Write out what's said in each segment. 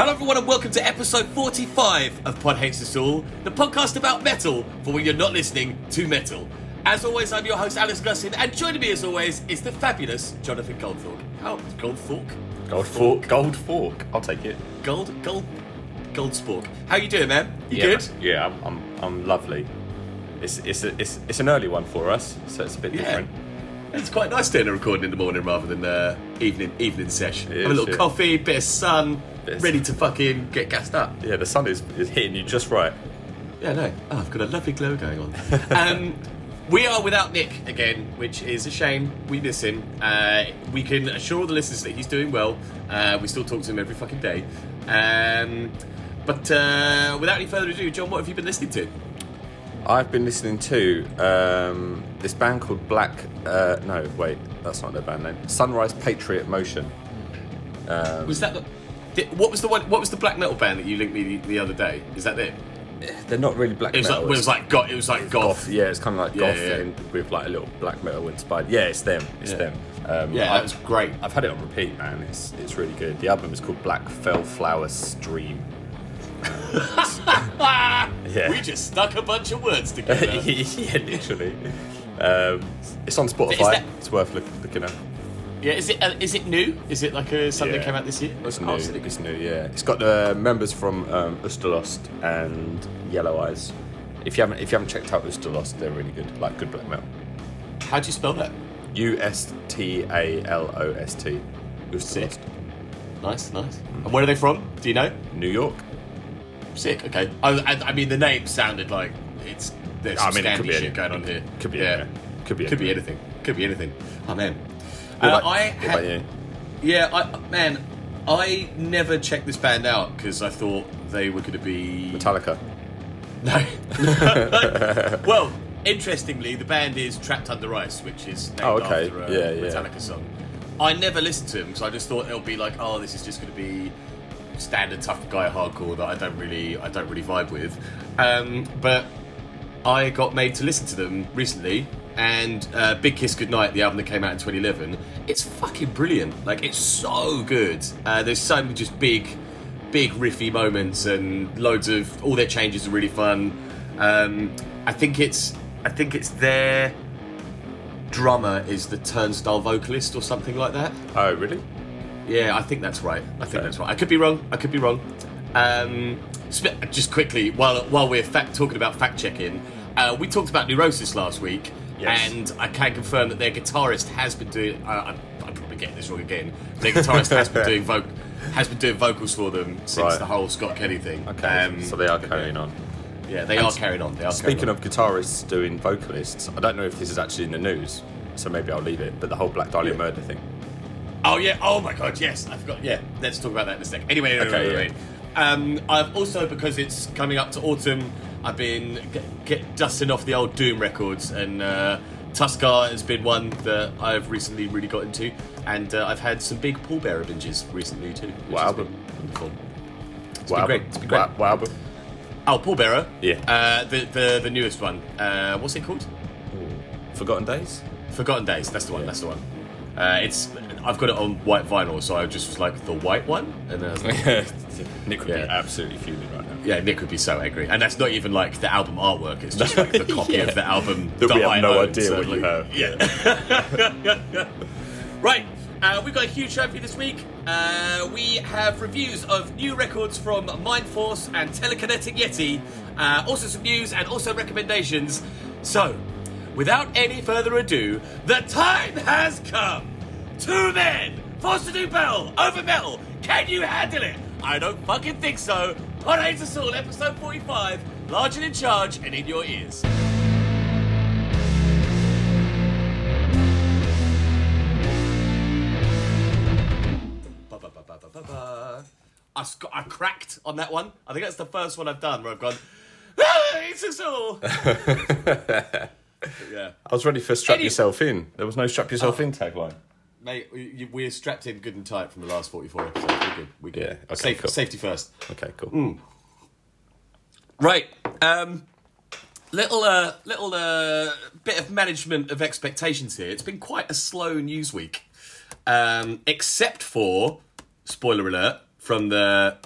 Hello, everyone, and welcome to episode 45 of Pod Hates Us All, the podcast about metal for when you're not listening to metal. As always, I'm your host, Alice Gussin, and joining me as always is the fabulous Jonathan Goldthorpe. How? Goldthorpe? Gold fork. Gold fork. I'll take it. Gold? Gold? Goldspork. How you doing, man? You yeah, good? Yeah, I'm, I'm, I'm lovely. It's, it's, a, it's, it's an early one for us, so it's a bit Yeah. different. It's quite nice doing a recording in the morning rather than uh, evening evening sesh. It Have a little yeah. coffee, bit of sun, Ready to fucking get gassed up. Yeah, the sun is, is hitting you just right. Yeah, no. Oh, I've got a lovely glow going on. um, we are without Nick again, which is a shame. We miss him. Uh, we can assure the listeners that he's doing well. Uh, we still talk to him every fucking day. Um, but uh, without any further ado, John, what have you been listening to? I've been listening to um, this band called Black. Uh, no, wait, that's not their band name. Sunrise Patriot Motion. Was that the? What was the one? What was the black metal band that you linked me the, the other day? Is that it? They're not really black It was metal. like it was like goth. It was like goth. Yeah, it's kind of like Yeah, goth yeah. and with like a little black metal inspired. Yeah, it's them. It's Yeah. them. Um, Yeah, I- that was great. I've had it on repeat, man. It's it's really good. The album is called Black Fell Flower Stream. Yeah. We just stuck a bunch of words together. yeah, literally. Um, it's on Spotify. that- It's worth look, looking at. Yeah, is it uh, is it new? Is it like a something Yeah. came out this year? It's new. It's new. Yeah, it's got the members from um, Ustalost and Yellow Eyes. If you haven't if you haven't checked out Ustalost, they're really good. Like good black metal. How do you spell that? U S T A L O S T. Sick. Ustalost. Nice, nice. And where are they from? Do you know? New York. Sick. Okay. I, I, I mean, the name sounded like it's there's some I mean, it could be shit any- going on here. Could be yeah. anywhere. Could be Could be anything. Could be anything. Oh man. What Uh, I had, about you? yeah, I, man, I never checked this band out because I thought they were going to be Metallica. No. well, interestingly, the band is Trapped Under Ice, which is named Oh, okay. after a Yeah, yeah. Metallica song. I never listened to them because I just thought it'll be like, oh, this is just going to be standard tough guy hardcore that I don't really, I don't really vibe with. Um, but I got made to listen to them recently, and uh, Big Kiss Goodnight, the album that came out in 2011, it's fucking brilliant. Like, it's so good. Uh, there's so many just big, big riffy moments, and loads of all their changes are really fun. Um, I think it's, I think it's their drummer is the turnstile vocalist or something like that. Oh, really? Yeah, I think that's right. I think Okay. that's right. I could be wrong. I could be wrong. Um, just quickly, while while we're fact- talking about fact checking, uh, we talked about Neurosis last week, Yes. and I can confirm that their guitarist has been doing. Uh, I'm, I'm probably getting this wrong again. Their guitarist has been doing voc- has been doing vocals for them since Right. the whole Scott Kelly thing. Okay. Um, so they are carrying on. Yeah, they are carrying on. They are Speaking of guitarists doing vocalists, I don't know if this is actually in the news, so maybe I'll leave it. But the whole Black Dahlia Yeah. murder thing. Oh yeah. Oh my god. Yes, I forgot. Yeah. Let's talk about that in a sec. Anyway, anyway, Okay, anyway. Um, I've also because it's coming up to autumn. I've been get, get dusting off the old Doom records, and uh, Tuskar has been one that I've recently really got into, and uh, I've had some big pallbearer binges recently too. Which What has album? been wonderful. It's What been great. It's been great. What album? Oh, pallbearer. Yeah. Uh, the the the newest one. Uh, what's it called? Forgotten Days. Forgotten Days. That's the one. Yeah. That's the one. Uh, it's I've got it on white vinyl, so I just was like the white one, and then I was like, Nick would Yeah. be absolutely fuming right now. Yeah, Nick would be so angry, and that's not even like the album artwork. It's just like the copy Yeah. of the album That we have I no own, idea so, what you have. Yeah. right, uh, we've got a huge show for you this week. Uh, we have reviews of new records from Mindforce and Telekinetic Yeti. Uh, also some news and also recommendations. So, without any further ado, the time has come. Two men forced to do battle over metal. Can you handle it? I don't fucking think so. Hates Us episode 45. Large and in charge and in your ears. I, sc- I cracked on that one. I think that's the first one I've done where I've gone, ah, it's us all. yeah. I was ready for strap Any- yourself in. There was no strap yourself Oh. in tagline. Mate, we- we're strapped in good and tight from the last 44 episodes. We're good. We're good. Yeah, okay, Safe, cool. Safety first. Okay, cool. Mm. Right. Um, little, uh, little uh, bit of management of expectations here. It's been quite a slow news week, um, except for spoiler alert from the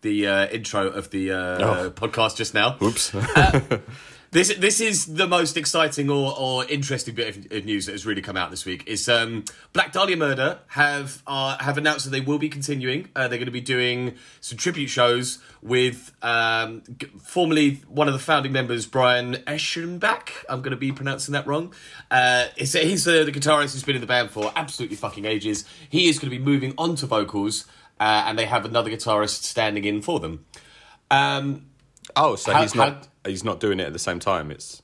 the uh, intro of the uh, Oh. podcast just now. Oops. This this is the most exciting or, or interesting bit of, of news that has really come out this week. Is um, Black Dahlia Murder have uh, have announced that they will be continuing. Uh, they're going to be doing some tribute shows with um, g- formerly one of the founding members, Brian Eschenbach. I'm going to be pronouncing that wrong. Uh, he's he's uh, the guitarist who's been in the band for absolutely fucking ages. He is going to be moving on to vocals, uh, and they have another guitarist standing in for them. Um, oh, so How- he's not how- he's not doing it at the same time. It's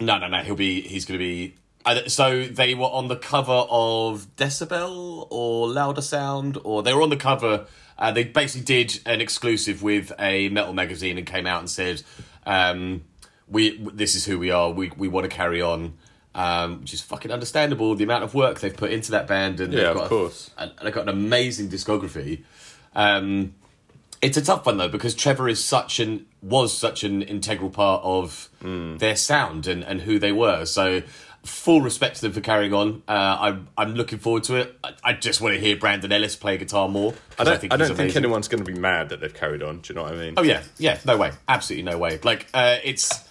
No, no, no. He'll be. He's going to be. So they were on the cover of Decibel or Louder Sound, or they were on the cover. Uh, they basically did an exclusive with a metal magazine and came out and said, um, "We this is who we are. We we want to carry on." Um, which is fucking understandable. The amount of work they've put into that band, and Yeah, they've of got a- course. and they've got an amazing discography. Um, it's a tough one though because Trevor is such an was such an integral part of their sound and, and who they were. So full respect to them for carrying on. Uh, I'm I'm looking forward to it. I, I just want to hear Brandon Ellis play guitar more. I don't I, he's don't think anyone's going to be mad that they've carried on. Do you know what I mean? Oh yeah, yeah, no way, absolutely no way. Like uh, it's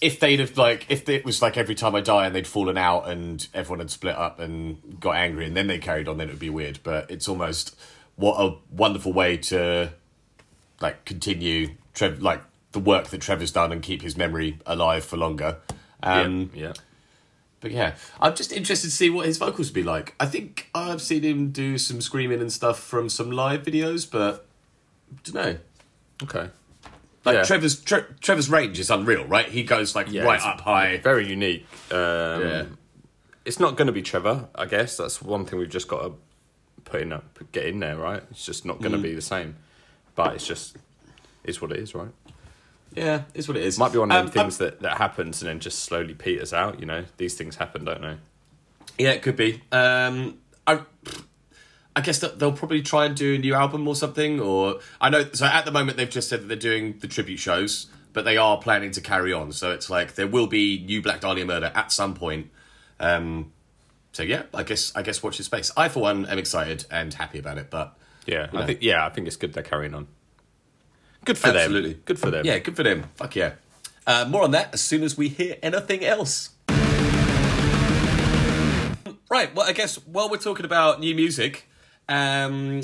if they'd have like if it was like every time I die and they'd fallen out and everyone had split up and got angry and then they carried on, then it would be weird. But it's almost what a wonderful way to like continue Trev like the work that Trevor's done and keep his memory alive for longer. Um, yeah, yeah. But yeah, I'm just interested to see what his vocals would be like. I think I've seen him do some screaming and stuff from some live videos, but I don't know. Okay. Like Yeah. Trevor's Tre- Trevor's range is unreal, right? He goes like Yeah, right up high. Very unique. Um, Yeah. It's not going to be Trevor, I guess. That's one thing we've just got to put in, up, get in there, right? It's just not Mm. going to be the same. But it's just, it's what it is, right? Yeah, is what it is. Might be one of them Um, things um, that, that happens and then just slowly peters out, you know? These things happen, don't they? yeah, it could be. Um, I, I guess that they'll probably try and do a new album or something. Or I know. So at the moment, they've just said that they're doing the tribute shows, but they are planning to carry on. So it's like there will be new Black Dahlia Murder at some point. Um, so yeah, I guess I guess watch this space. I for one am excited and happy about it, but Yeah, I know. think yeah, I think it's good they're carrying on. Good for them. Absolutely. them. Good for them. Yeah, good for them. Fuck yeah. Uh, more on that as soon as we hear anything else. Right, well, I guess while we're talking about new music, um,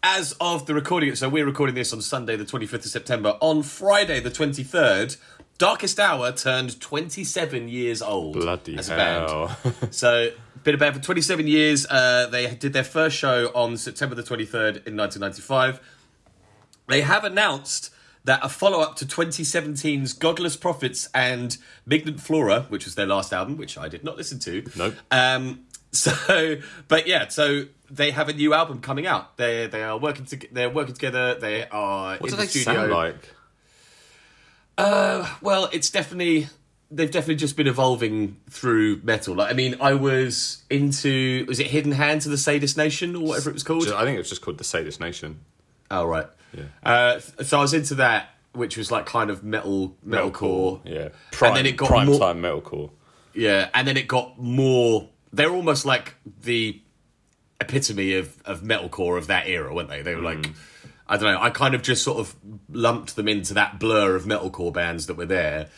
as of the recording, so we're recording this on Sunday, the 25th of September. On Friday, the 23rd, Darkest Hour turned 27 years old. Bloody as a band. hell. So, been a band for 27 years. Uh, they did their first show on September the 23rd in 1995. They have announced that a follow up to 2017's Godless Prophets and Migrant Flora, which was their last album, which I did not listen to. Nope. Um, so, but yeah, so they have a new album coming out. They they are working to they're working together. They are what in do the they studio. sound like? Well, it's definitely they've definitely just been evolving through metal. Like, I mean, I was into was it Hidden Hand to the Sadist Nation or whatever it was called? I think it was just called the Sadist Nation. Oh right. Yeah. Uh, so I was into that, which was like kind of metal metalcore. Yeah. Prime, then it got prime more- time metalcore. Yeah, and then it got more. They're almost like the epitome of of metalcore of that era, weren't they? They were like, I don't know. I kind of just sort of lumped them into that blur of metalcore bands that were there.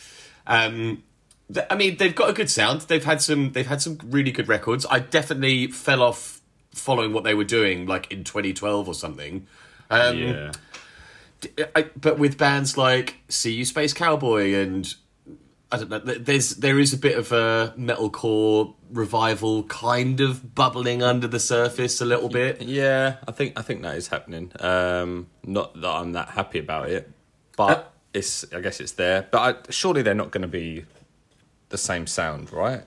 Um, th- I mean, they've got a good sound. They've had some. They've had some really good records. I definitely fell off following what they were doing, like in 2012 or something. Um, yeah. I, but with bands like See You Space Cowboy and I don't know, there's there is a bit of a metalcore revival kind of bubbling under the surface a little bit. Yeah, I think I think that is happening. Um, not that I'm that happy about it, but Uh, it's I guess it's there. But I, surely they're not going to be the same sound, right?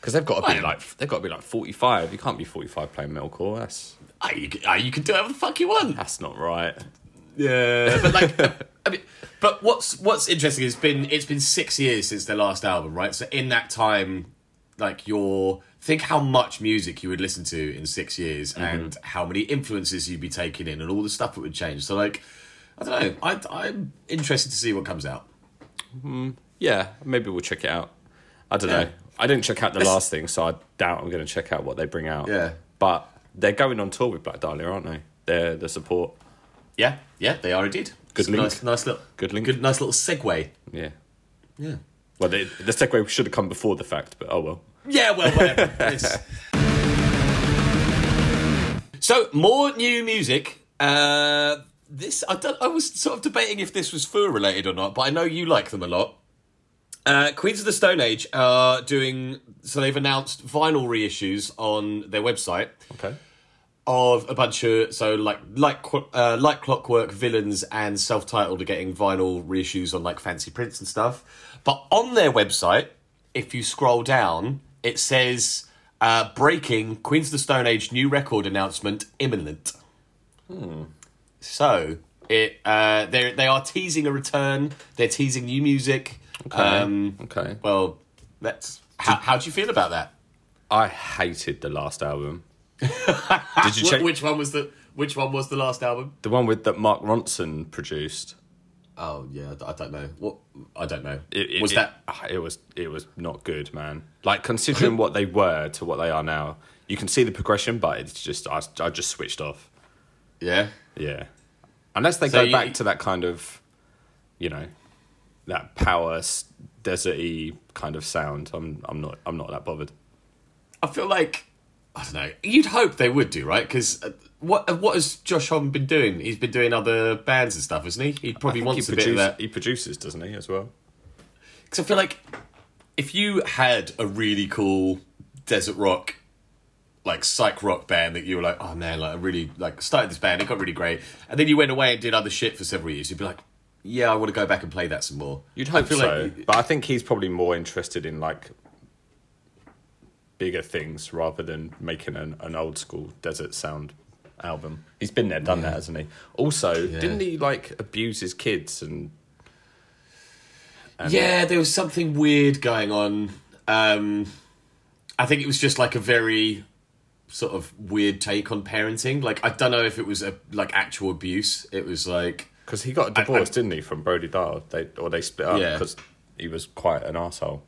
Because they've got to be like they've got to be like 45. You can't be 45 playing metalcore. That's Ah, you, can, ah, you can do whatever the fuck you want. that's not right. Yeah, but like, I mean, but what's what's interesting is been it's been six years since their last album, right? So in that time, like your think how much music you would listen to in six years, mm-hmm. and how many influences you'd be taking in, and all the stuff that would change. So like, I don't know. I, I'm interested to see what comes out. Mm-hmm. Yeah, maybe we'll check it out. I don't Yeah. know. I didn't check out the Let's- last thing, so I doubt I'm going to check out what they bring out. Yeah. but they're going on tour with Black Dahlia, aren't they? They're the support. Yeah, yeah, they are indeed. Good link. Nice, nice little, Good link. Good, nice little segue. Yeah. Yeah. Well, the, the segue should have come before the fact, but oh well. Yeah, well, whatever. So, more new music. Uh, this I, don't, I was sort of debating if this was Fur related or not, but I know you like them a lot. Uh, Queens of the Stone Age are doing so. They've announced vinyl reissues on their website Okay. Of a bunch of so like like uh, like Clockwork, Villains, and Self Titled are getting vinyl reissues on like fancy prints and stuff. But on their website, if you scroll down, it says uh, "Breaking Queens of the Stone Age new record announcement imminent." hmm. So it uh, they they are teasing a return. They're teasing new music. Um, Okay. Well, that's how how do you feel about that? I hated the last album. Did you check Which one was the Which one was the last album? the one with that Mark Ronson produced? Oh yeah, I don't know. What I don't know. It, it- was it- that? ah, It was. It was not good, man. Like considering what they were to what they are now, you can see the progression, but it's just I, I just switched off. Yeah. Yeah, unless they So go you- back to that kind of, you know, that power deserty kind of sound. I'm I'm not I'm not that bothered. I feel like I don't know. You'd hope they would do right because what uh, what has Josh Homme been doing? He's been doing other bands and stuff, hasn't he? He probably wants he a bit of produce- that. He produces, doesn't he, as well? Because I feel like if you had a really cool desert rock, like psych rock band that you were like, oh man, like I really like started this band, it got really great, and then you went away and did other shit for several years, you'd be like, yeah, I want to go back and play that some more. You'd hope so, like- but I think he's probably more interested in like bigger things rather than making an, an old school desert sound album. He's been there, done that, hasn't he? Also, didn't he like abuse his kids and yeah, there was something weird going on. Um, I think it was just like a very sort of weird take on parenting. Like I don't know if it was a like actual abuse. It was like because he got a divorce, didn't he, from Brody Dalle? They or they split up Yeah. because he was quite an asshole.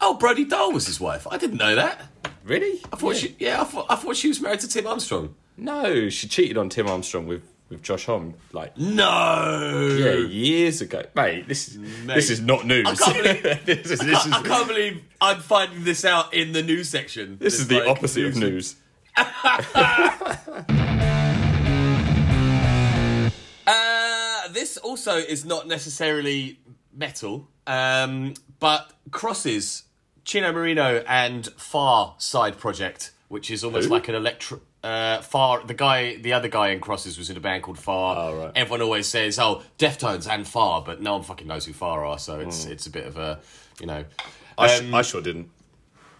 Oh, Brody Dalle was his wife. I didn't know that. Really? I thought she yeah, I thought I thought she was married to Tim Armstrong. No, she cheated on Tim Armstrong with with Josh Homme. Like No. yeah, years ago, mate. This is Mate. this is not news. I can't believe- this is I this can't, I is can't believe I'm finding this out in the news section. this It's is the like opposite of news. Uh, this also is not necessarily metal, um, but Crosses, Chino Moreno, and Far Side Project, which is almost Who? like an electro. Uh, Far, the guy, the other guy in Crosses was in a band called Far. Oh, right. Everyone always says, "Oh, Deftones and Far," but no one fucking knows who Far are. So it's Hmm. it's a bit of a, you know, I, sh- Um, I sure didn't.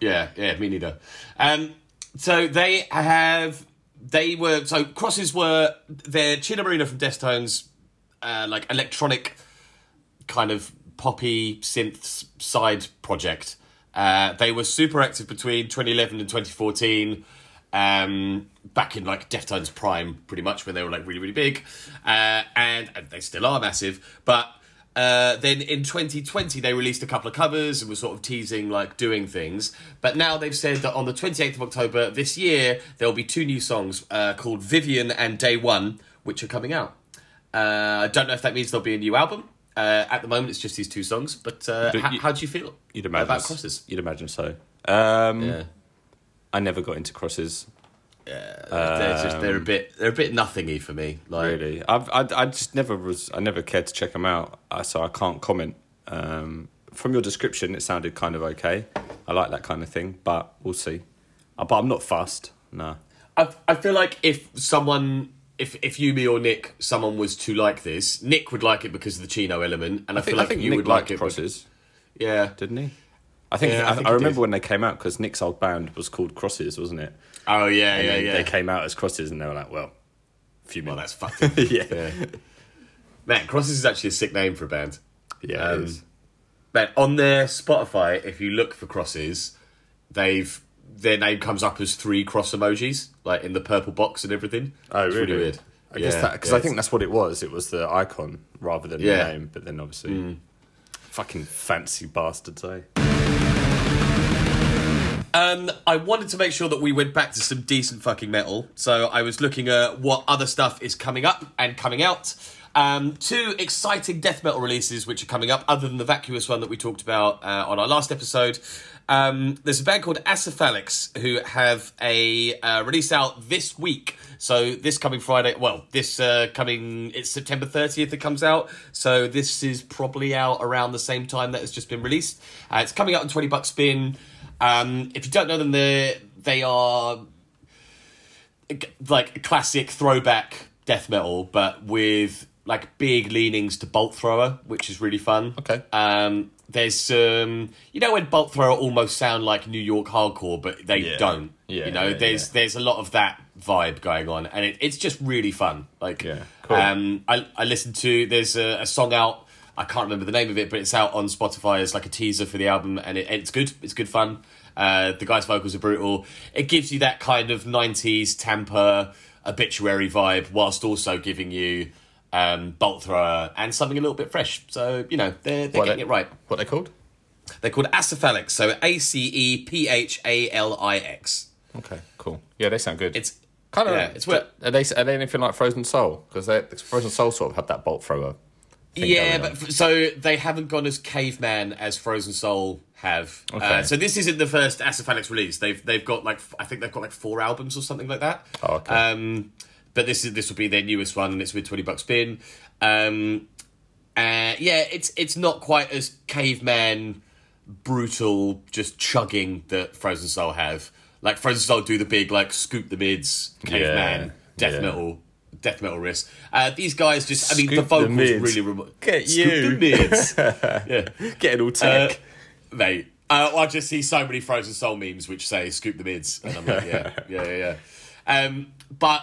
yeah, yeah, me neither. Um, so they have, they were, so crosses were, they're Chino Moreno from Deftones, uh, like electronic kind of poppy synth side project. Uh, they were super active between 2011 and 2014. Um, back in like Deftones prime, pretty much when they were like really really big, uh, and, and they still are massive. But uh, then in 2020 they released a couple of covers and were sort of teasing like doing things. But now they've said that on the 28th of October this year there will be two new songs uh, called Vivien and Day One, which are coming out. Uh, I don't know if that means there'll be a new album. Uh, at the moment, it's just these two songs. But uh, But you- how do you feel You'd imagine about crosses? You'd imagine so. Um, Yeah, I never got into crosses. they're just they're a bit they're a bit nothingy for me. Like Really, I've I, I just never was. I never cared to check them out, uh, so I can't comment. Um, from your description, it sounded kind of okay. I like that kind of thing, but we'll see. Uh, but I'm not fussed. No. I I feel like if someone. If, if you, me, or Nick, someone was to like this, Nick would like it because of the Chino element, and I, I think, feel like I think you Nick would like it. crosses, Because, yeah. didn't he? I think, Yeah, I think I remember did. when they came out because Nick's old band was called Crosses, wasn't it? Oh yeah, And yeah, they, yeah. they came out as Crosses, and they were like, "Well, a few well, minutes." that's fucked. yeah, yeah. Man, Crosses is actually a sick name for a band. yeah. Um, it is. Man, on their Spotify, if you look for crosses, they've their name comes up as three cross emojis, like in the purple box and everything. Oh, It's really? weird. I guess that because yeah, I think that's what it was. It was the icon rather than Yeah. the name. But then obviously, fucking fancy bastards, eh? Um, I wanted to make sure that we went back to some decent fucking metal, so I was looking at what other stuff is coming up and coming out. Um, two exciting death metal releases which are coming up, other than the vacuous one that we talked about uh, on our last episode. Um, there's a band called Acephalix who have a uh, release out this week. So this coming Friday, well, this uh, coming it's September 30th it comes out. So this is probably out around the same time that it's just been released. Uh, it's coming out on 20 Buck Spin. Um, if you don't know them, they they are like classic throwback death metal, but with like big leanings to Bolt Thrower, which is really fun. Okay. Um, there's um, you know when Bolt Thrower almost sound like New York hardcore, but they Yeah. don't. Yeah, You know, yeah, there's there's a lot of that vibe going on, and it, it's just really fun. Like, Yeah, cool. um, I I listened to there's a, a song out. I can't remember the name of it, but it's out on Spotify as like a teaser for the album, and it, it's good. It's good fun. Uh, the guy's vocals are brutal. It gives you that kind of '90s Tampa obituary vibe, whilst also giving you um, Bolt Thrower and something a little bit fresh. So you know they're they're What getting they- it right. What they called? They're called Acephalix, so A C E P H A L I X. Okay, cool. Yeah, they sound good. It's kind of. yeah, it's what Are they are they anything like Frozen Soul? Because Frozen Soul sort of had that bolt thrower. yeah, but f- so they haven't gone as caveman as Frozen Soul have. Okay. Uh, so this isn't the first Acephalix release. They've they've got like f- I think they've got like four albums or something like that. Oh, okay. Um, but this is this will be their newest one, and it's with twenty Buck Spin. Um, uh, yeah, it's it's not quite as caveman brutal, just chugging that Frozen Soul have. Like Frozen Soul do the big like scoop the mids caveman Yeah, death yeah. metal death metal risk. Uh, these guys just I mean the Scoop the vocals mids. really Get scoop you. the mids. yeah. Getting all Uh, tech. mate, uh, I just see so many Frozen Soul memes which say "scoop the mids," and I'm like, yeah, yeah, yeah, yeah. Um, but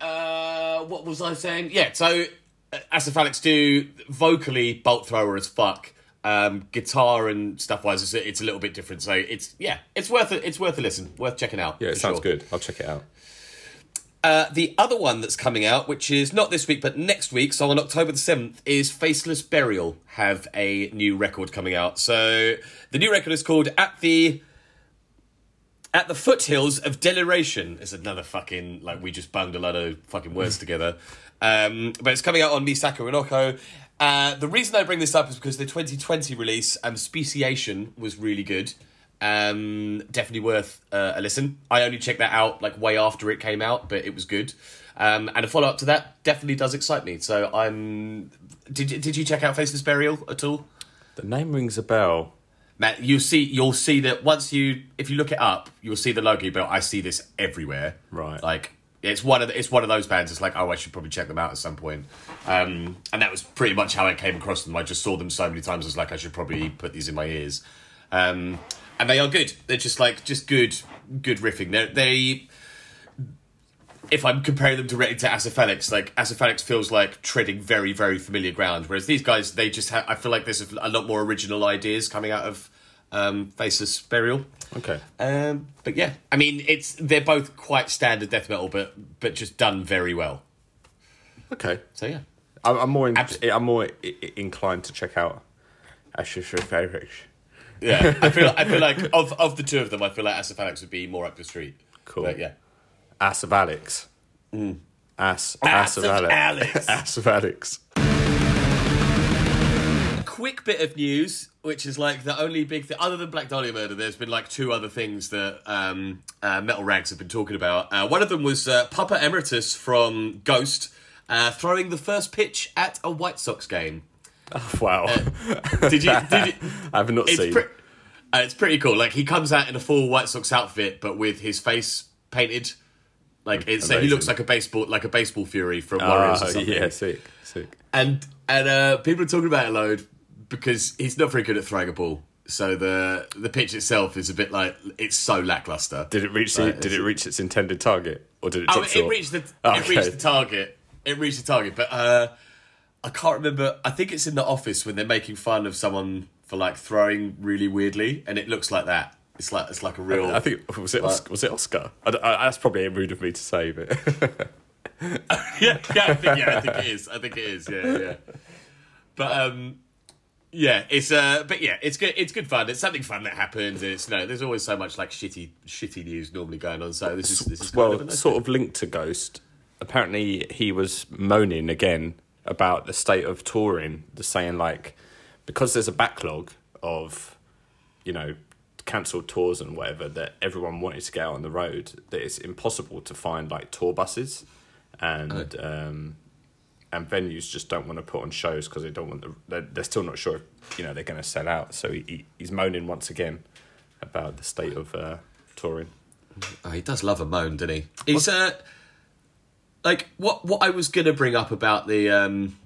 uh, what was I saying? Yeah, so uh, Acephalix do vocally bolt thrower as fuck. Um, guitar and stuff wise, it's, a- it's a little bit different. So it's yeah, it's worth it. It's worth a listen. Worth checking out. yeah, it sounds sure. good. I'll check it out. Uh, the other one that's coming out, which is not this week but next week, so on October the 7th, is Faceless Burial have a new record coming out. So the new record is called At the At the Foothills of Deliration. is another fucking like we just bunged a lot of fucking words together. Um, but it's coming out on Misaka Renoko. Uh, the reason I bring this up is because the 2020 release, um, Speciation, was really good. Um, definitely worth uh, a listen. I only checked that out like way after it came out, but it was good. Um, and a follow up to that definitely does excite me. So I'm. Did did you check out Faceless Burial at all? The name rings a bell. Matt, you see, you'll see that once you, if you look it up, you'll see the logo. But I see this everywhere. Right. Like it's one of the, it's one of those bands. It's like, oh, I should probably check them out at some point. Um, and that was pretty much how I came across them. I just saw them so many times. I was like, I should probably put these in my ears. Um, and they are good. They're just like just good, good riffing. They're, they. If I'm comparing them directly to Acephalix, like Acephalix feels like treading very, very familiar ground, whereas these guys, they just have. I feel like there's a lot more original ideas coming out of um, Faceless Burial. Okay. Um, but yeah, I mean, it's they're both quite standard death metal, but but just done very well. Okay. So yeah, I'm, I'm more in, Abs- I'm more i- i- inclined to check out Ashes Favorite. yeah. I feel I feel like of of the two of them, I feel like Acephalix would be more up the street. Cool. But yeah, Ass of Alex. Ass, Ass ass of of Alex. Alex. ass of Alex. a quick bit of news, which is like the only big thing other than Black Dahlia murder. There's been like two other things that um, uh, Metal Rags have been talking about. Uh, one of them was uh, Papa Emeritus from Ghost uh, throwing the first pitch at a White Sox game. Wow. Did you? Did you I have not it's seen. pre- uh, it's pretty cool. Like he comes out in a full White Sox outfit, but with his face painted. Like it's, so he looks like a baseball, like a baseball fury from Warriors or Ah, something. yeah, sick, sick. And and uh, people are talking about it a load because he's not very good at throwing a ball. So the the pitch itself is a bit like it's so lackluster. Did it reach? Right, the, did it's- it reach its intended target, or did it Oh, drop it, short? reached the it Okay. reached the target. It reached the target, but uh, I can't remember. I think it's in the office when they're making fun of someone for like throwing really weirdly, and it looks like that. It's like it's like a real. I think was it Oscar, was it Oscar? I, I, that's probably rude of me to say, but yeah, yeah, I think, yeah, I think it is. I think it is. Yeah, yeah. But um, Yeah, it's uh, but yeah, it's good. It's good fun. It's something fun that happens. and It's no, there's always so much like shitty, shitty news normally going on. So this is this is well, of sort of linked to Ghost. Apparently, he was moaning again about the state of touring, the saying like because there's a backlog of, you know, cancelled tours and whatever that everyone wanted to get out on the road. That it's impossible to find like tour buses, and um, and venues just don't want to put on shows because they don't want the. They're, they're still not sure, if, you know, they're going to sell out. So he, he he's moaning once again about the state of uh, touring. Oh, he does love a moan, doesn't he? He's uh, like what what I was gonna bring up about the um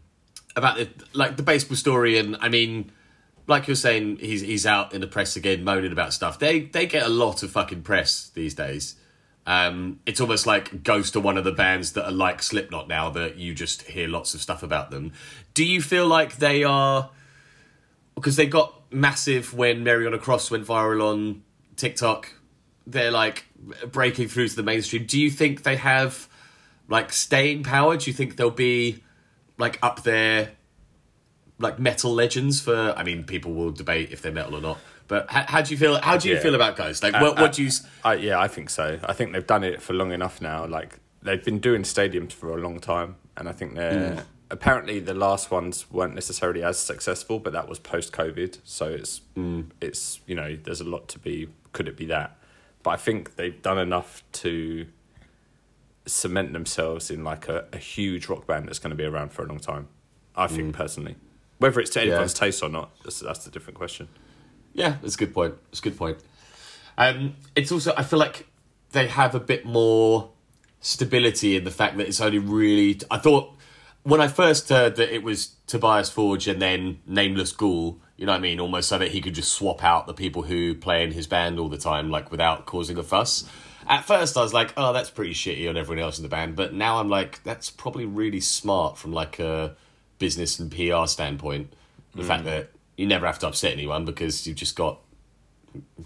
about the like the baseball story, and I mean, like you're saying, he's he's out in the press again moaning about stuff. They they get a lot of fucking press these days. Um, it's almost like Ghost are one of the bands that are like Slipknot now that you just hear lots of stuff about them. Do you feel like they are because they got massive when Mary on a Cross went viral on TikTok? They're like breaking through to the mainstream. Do you think they have like staying power? Do you think they'll be like up there, like metal legends? For I mean, people will debate if they're metal or not. But how, how do you feel? How do you Yeah. feel about Ghost? Like, uh, what, what uh, do you? s- I, yeah, I think so. I think they've done it for long enough now. Like they've been doing stadiums for a long time, and I think they're apparently the last ones weren't necessarily as successful, but that was post COVID. So it's mm. it's you know there's a lot to be. Could it be that? But I think they've done enough to cement themselves in like a, a huge rock band that's going to be around for a long time. I think mm. personally, whether it's to anyone's taste or not, that's, that's a different question. Yeah, that's a good point. It's a good point. Um, it's also I feel like they have a bit more stability in the fact that it's only really. I thought when I first heard that it was Tobias Forge and then Nameless Ghoul, you know what I mean, almost so that he could just swap out the people who play in his band all the time, like without causing a fuss. At first, I was like, "Oh, that's pretty shitty on everyone else in the band," but now I'm like, "That's probably really smart from like a business and PR standpoint." The fact mm. that you never have to upset anyone because you've just got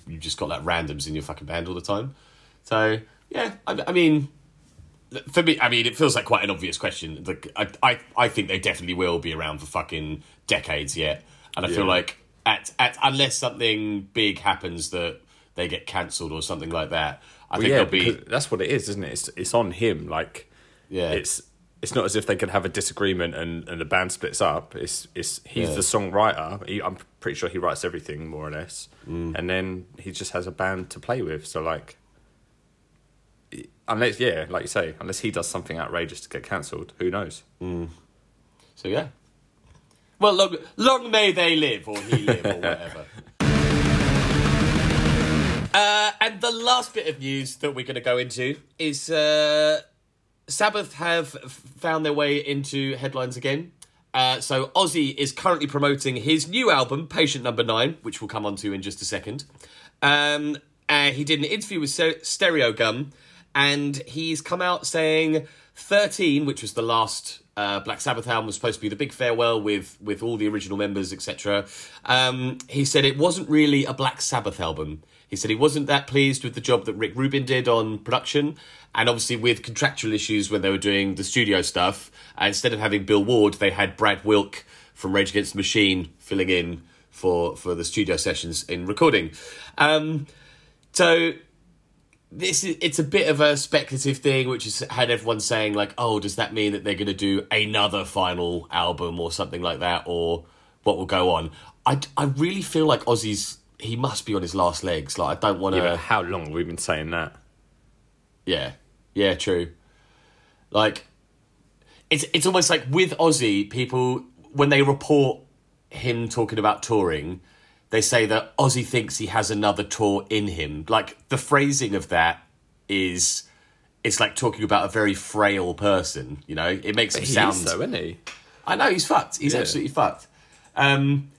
you've just got like randoms in your fucking band all the time. So yeah, I, I mean, for me, I mean, it feels like quite an obvious question. Like, I, I, I think they definitely will be around for fucking decades yet, and I feel like at at unless something big happens that they get cancelled or something like that, I Well, think yeah, they'll be that's what it is, isn't it? It's it's on him. Like, Yeah. it's it's not as if they could have a disagreement and, and the band splits up. It's it's he's Yeah. the songwriter. He, I'm pretty sure he writes everything more or less, Mm. and then he just has a band to play with. So like, unless yeah, like you say, unless he does something outrageous to get cancelled, who knows? So yeah. Well, long, long may they live, or he live, or whatever. Uh, and the last bit of news that we're going to go into is uh, Sabbath have found their way into headlines again. Uh, so Ozzy is currently promoting his new album, Patient Number Nine, which we'll come on to in just a second. Um, uh, he did an interview with Ster- Stereogum, and he's come out saying 13, which was the last uh, Black Sabbath album, was supposed to be the big farewell with with all the original members, etc. Um, he said it wasn't really a Black Sabbath album. He said he wasn't that pleased with the job that Rick Rubin did on production, and obviously with contractual issues when they were doing the studio stuff. Uh, instead of having Bill Ward, they had Brad Wilk from Rage Against the Machine filling in for for the studio sessions in recording. Um, so this is it's a bit of a speculative thing, which has had everyone saying like, "Oh, does that mean that they're going to do another final album or something like that, or what will go on?" I I really feel like Ozzy's he must be on his last legs. Like I don't want to. Yeah, how long have we been saying that? Yeah, yeah, true. Like, it's it's almost like with Ozzy, people when they report him talking about touring, they say that Ozzy thinks he has another tour in him. Like the phrasing of that is, it's like talking about a very frail person. You know, it makes him He sound. is though, isn't he? I know he's fucked. He's Yeah. absolutely fucked. Um,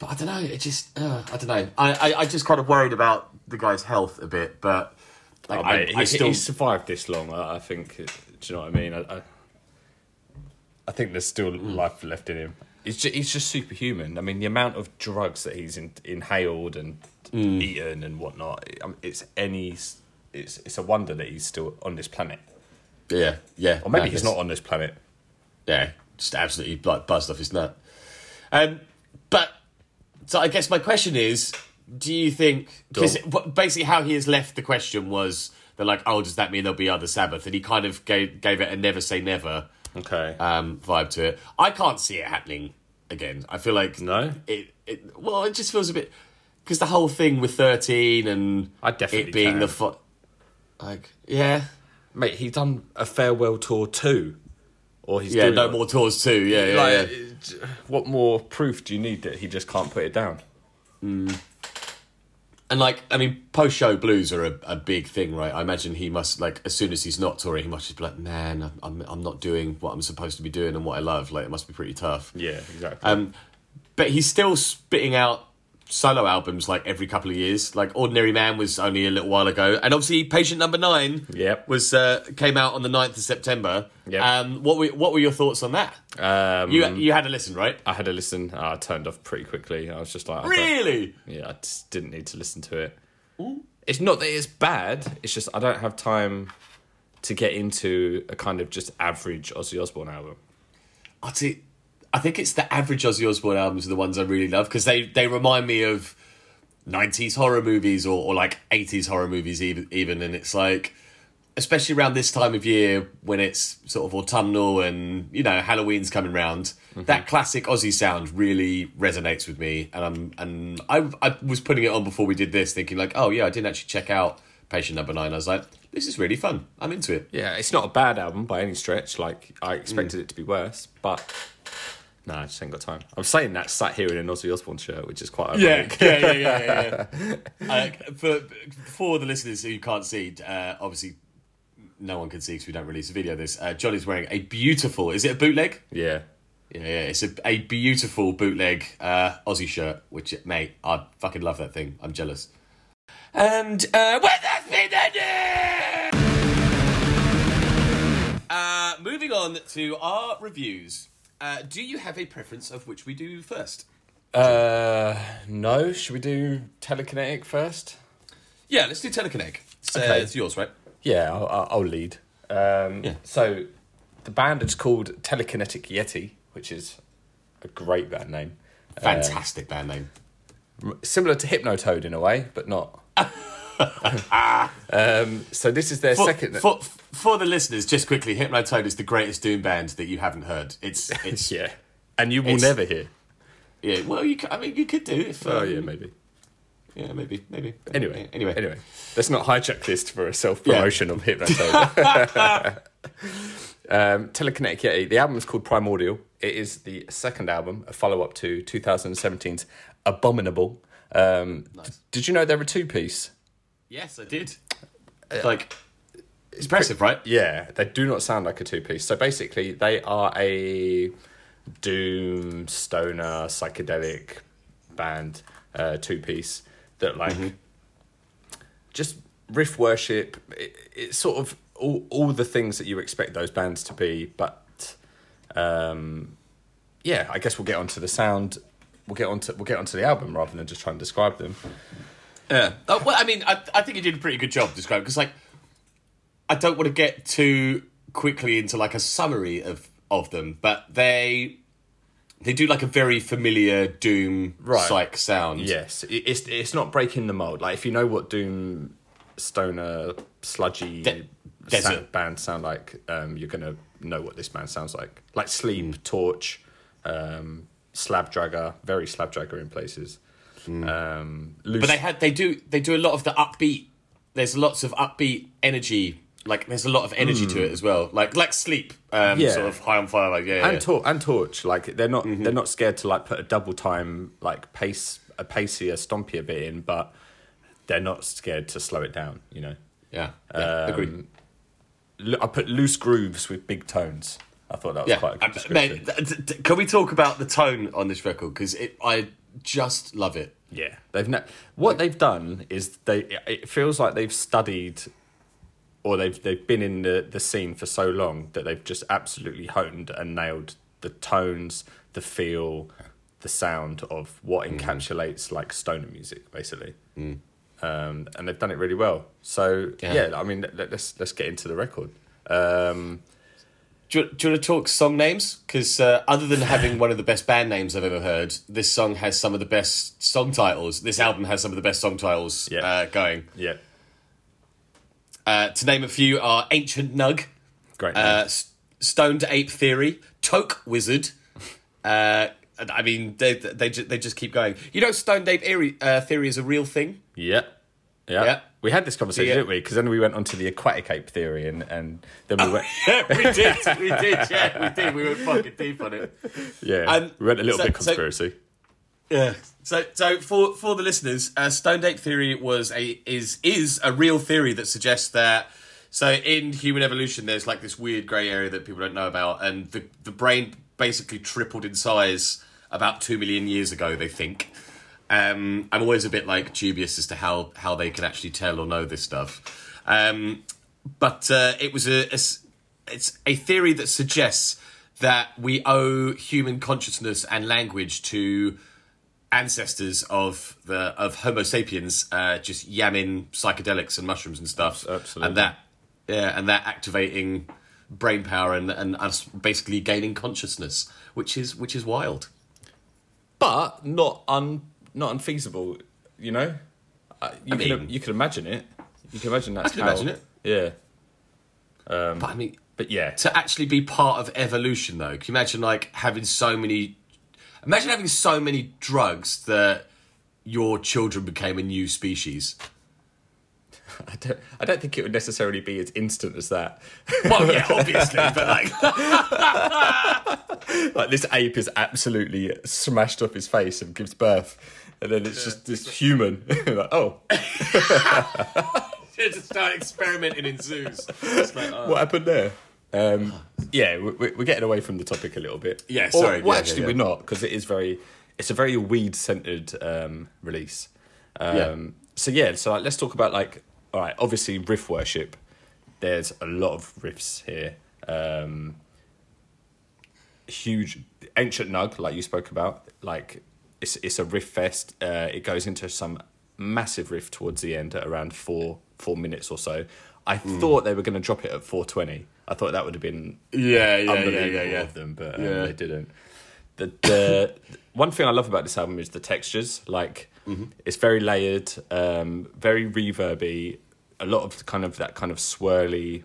but I don't know. It just uh, I don't know. I, I I just kind of worried about the guy's health a bit, but. Like, Oh, I, mate, I he, still, he survived this long. I, I think. Do you know what I mean? I, I, I think there's still Mm. life left in him. He's just, he's just superhuman. I mean, the amount of drugs that he's in, inhaled and Mm. eaten and whatnot, it's any. It's it's a wonder that he's still on this planet, Yeah, yeah. or maybe no, he's not on this planet. Yeah, just absolutely like buzzed off his nut. Um, but so I guess my question is, do you think because basically how he has left the question was they're like, oh, does that mean there'll be other Sabbath? And he kind of gave gave it a never say never Okay. um, vibe to it. I can't see it happening again. I feel like No? It, it well, it just feels a bit because the whole thing with thirteen and I definitely it being can. the fo- like yeah Mate, he's done a farewell tour too. Or he's yeah doing no it. more tours too yeah yeah, Like, yeah. what more proof do you need that he just can't put it down? and like I mean post show blues are a, a big thing right I imagine he must like as soon as he's not touring he must just be like man I'm, I'm I'm not doing what I'm supposed to be doing and what I love like it must be pretty tough Yeah, exactly. Um, but he's still spitting out solo albums like every couple of years. Like Ordinary Man was only a little while ago, and obviously Patient Number Nine Yep. was uh, came out on the 9th of September. Yep. Um, what were what were your thoughts on that? um, You you had a listen, right? I had a listen. I turned off pretty quickly. I was just like, I Really? yeah, I just didn't need to listen to it. It's not that it's bad. It's just I don't have time to get into a kind of just average Ozzy Osbourne album. I'd say, I think it's the average Ozzy Osbourne albums are the ones I really love because they they remind me of 90s horror movies or, or like 80s horror movies even even and it's like especially around this time of year when it's sort of autumnal and you know Halloween's coming round mm-hmm. that classic Ozzy sound really resonates with me and I'm and I I was putting it on before we did this thinking like oh yeah I didn't actually check out Patient Number 9 I was like this is really fun. I'm into it. Yeah, it's not a bad album by any stretch. Like I expected mm. it to be worse, but no, I just ain't got time. I'm saying that sat here in an Ozzy Osbourne shirt, which is quite Yeah, ironic. yeah, yeah, yeah. yeah. uh, for for the listeners who can't see, uh, obviously no one can see because we don't release a video. of This uh, Johnny's wearing a beautiful. Is it a bootleg? yeah. Yeah, yeah. It's a, a beautiful bootleg uh, Ozzy shirt. Which mate, I fucking love that thing. I'm jealous. And uh, well, that's been the news. Uh, moving on to our reviews. Uh, do you have a preference of which we do first? Uh, no. Should we do telekinetic first? Yeah, let's do Telekinetic. It's, uh, Okay. it's yours, right? Yeah, I'll, I'll lead. Um, Yeah. So, the band is called Telekinetic Yeti, which is a great band name. Fantastic band name. Similar to Hypnotoad in a way, but not. um, so this is their For, second. for, for the listeners, just quickly, Hypnotoad is the greatest doom band that you haven't heard. It's it's yeah. yeah, and you will never hear. Yeah, well, you I mean, you could do if. Oh um, yeah, maybe. Yeah, maybe, maybe. Anyway, anyway, anyway. Let's not hijack this for a self promotion of Hypnotoad. um, Telekinetic Yeti. The album is called Primordial. It is the second album, a follow up to 2017's Abominable. Um, d- did you know they're a two piece? Yes, I did. It's like, it's impressive, right? Yeah, they do not sound like a two piece. So basically, they are a doom, stoner, psychedelic band, uh, two piece that like just riff worship. It, it's sort of all all the things that you expect those bands to be, but um, yeah, I guess we'll get onto the sound. We'll get onto we'll get onto the album rather than just try and describe them. Yeah. Oh, well, I mean, I, I think you did a pretty good job describing because, like, I don't want to get too quickly into like a summary of of them, but they they do like a very familiar doom Right. psych sound. Yes, it's it's not breaking the mold. Like if you know what doom, stoner, sludgy De- sound, bands sound like, um, you're gonna know what this band sounds like. Like Sleep, Torche, um, Slabdragger, very Slabdragger in places. Um, loose, But they had they do they do a lot of the upbeat. There's lots of upbeat energy. Like there's a lot of energy to it as well. Like like sleep, um, Yeah. sort of high on fire. Like yeah, and yeah. Tor- and Torche, like they're not Mm-hmm. they're not scared to like put a double time like pace a pacier, stompier bit in, but they're not scared to slow it down. You know. yeah, yeah Um, agreed. I put loose grooves with big tones. I thought that was Yeah, quite a good description. mate, th- th- can we talk about the tone on this record? Because it I just love it. yeah, they've ne- what they've done is they. It feels like they've studied, or they've they've been in the the scene for so long that they've just absolutely honed and nailed the tones, the feel, the sound of what Mm. encapsulates like stoner music, basically. Um, and they've done it really well. So Yeah. yeah, I mean, let, let's let's get into the record. Um, Do you, do you want to talk song names? Because uh, other than having one of the best band names I've ever heard, this song has some of the best song titles. This album has some of the best song titles Yeah. uh, going. Yeah. Uh, to name a few are Ancient Nug, Great. uh. S- Stoned Ape Theory, Toke Wizard. Uh, I mean, they they ju- they just keep going. You know, Stoned Ape Theory, uh, theory is a real thing. yeah. Yeah. Yeah. We had this conversation, Yeah. didn't we? Because then we went on to the aquatic ape theory, and, and then we went. Yeah, we did. We did. Yeah, we did. We went fucking deep on it. Yeah. Um, we went a little so- bit so- conspiracy. Yeah. So, so for for the listeners, uh, Stoned Ape theory was a is is a real theory that suggests that. So in human evolution, there's like this weird grey area that people don't know about, and the the brain basically tripled in size about two million years ago. They think. Um, I'm always a bit like dubious as to how how they can actually tell or know this stuff. Um, but uh, it was a, a it's a theory that suggests that we owe human consciousness and language to ancestors of the of Homo sapiens, uh, just yamming psychedelics and mushrooms and stuff, Absolutely. and that yeah, and that activating brain power and and us basically gaining consciousness, which is which is wild. But not un not unfeasible, you know? Uh, you, I can, mean- you can imagine it. You can imagine that's can how- imagine it. Yeah. But I mean, But yeah. to actually be part of evolution though can you imagine like having so many imagine having so many drugs that your children became a new species I don't, I don't think it would necessarily be as instant as that. well yeah obviously but like like this ape is absolutely smashed off his face and gives birth, and then it's just this human. like, oh, just start experimenting in zoos like, oh. what happened there? Um, yeah, we- we're getting away from the topic a little bit. Yeah, Or- sorry, well, yeah, actually, yeah, we're not because it is very. It's a very weed centered um, release. Um, Yeah. So yeah, so like, let's talk about like all right. Obviously, riff worship. There's a lot of riffs here. Um, huge ancient nug like you spoke about like it's it's a riff fest uh, it goes into some massive riff towards the end at around four four minutes or so i Hmm. thought they were going to drop it at 420 i thought that would have been yeah yeah yeah yeah, yeah. of them but um, Yeah. they didn't the, the one thing i love about this album is the textures like Mm-hmm. it's very layered um, very reverby a lot of kind of that kind of swirly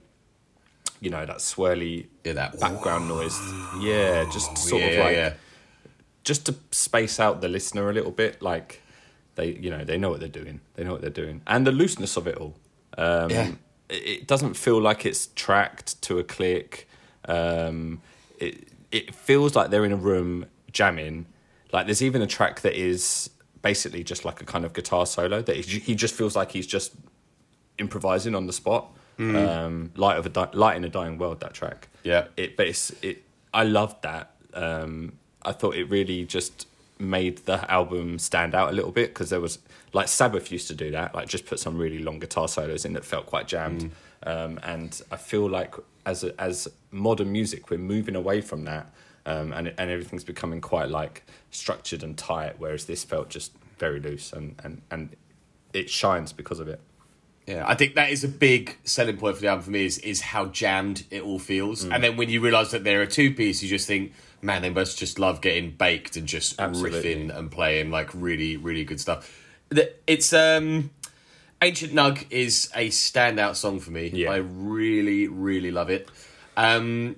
you know that swirly Yeah, that- background noise yeah just sort yeah, of like yeah. just to space out the listener a little bit like they you know they know what they're doing they know what they're doing and the looseness of it all um Yeah. it, it doesn't feel like it's tracked to a click um it it feels like they're in a room jamming like there's even a track that is basically just like a kind of guitar solo that he, he just feels like he's just improvising on the spot. Um light of a Di- light in a dying world that track. Yeah. it but it's it i loved that. Um i thought it really just made the album stand out a little bit because there was like sabbath used to do that like just put some really long guitar solos in that felt quite jammed. Um and i feel like as a, as modern music we're moving away from that um and and everything's becoming quite like structured and tight whereas this felt just very loose and and and it shines because of it Yeah, I think that is a big selling point for the album for me is is how jammed it all feels. Mm. And then when you realise that they're a two piece, you just think, man, they must just love getting baked and just Absolutely. riffing and playing like really, really good stuff. It's um Ancient Nug is a standout song for me. Yeah. I really, really love it. Um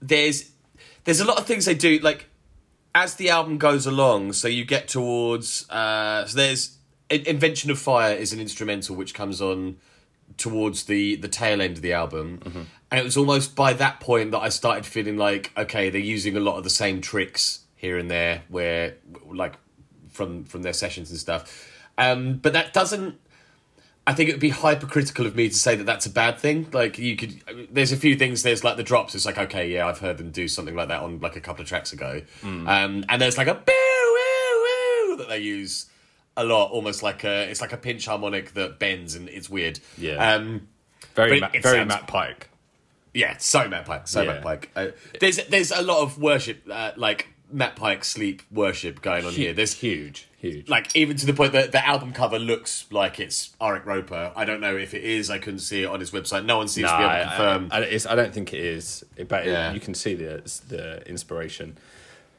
there's there's a lot of things they do like as the album goes along so you get towards uh so there's invention of fire is an instrumental which comes on towards the the tail end of the album. And it was almost by that point that i started feeling like okay they're using a lot of the same tricks here and there where like from from their sessions and stuff. Um but that doesn't I think it would be hypercritical of me to say that that's a bad thing. Like you could, there's a few things. There's like the drops. It's like okay, yeah, I've heard them do something like that on like a couple of tracks ago. Um, and there's like a boo woo woo that they use a lot, almost like a it's like a pinch harmonic that bends and it's weird. Yeah. Um, very Ma- it very sounds- matt pike yeah, so Matt Pike, so Yeah. Matt Pike. Uh, there's there's a lot of worship, uh, like Matt Pike sleep worship going on here. There's huge, huge. like even to the point that the album cover looks like it's Arik Roper. I don't know if it is. I couldn't see it on his website. No one seems to be able to confirm. I, I, it's, I don't think it is, but it- Yeah. you can see the the inspiration.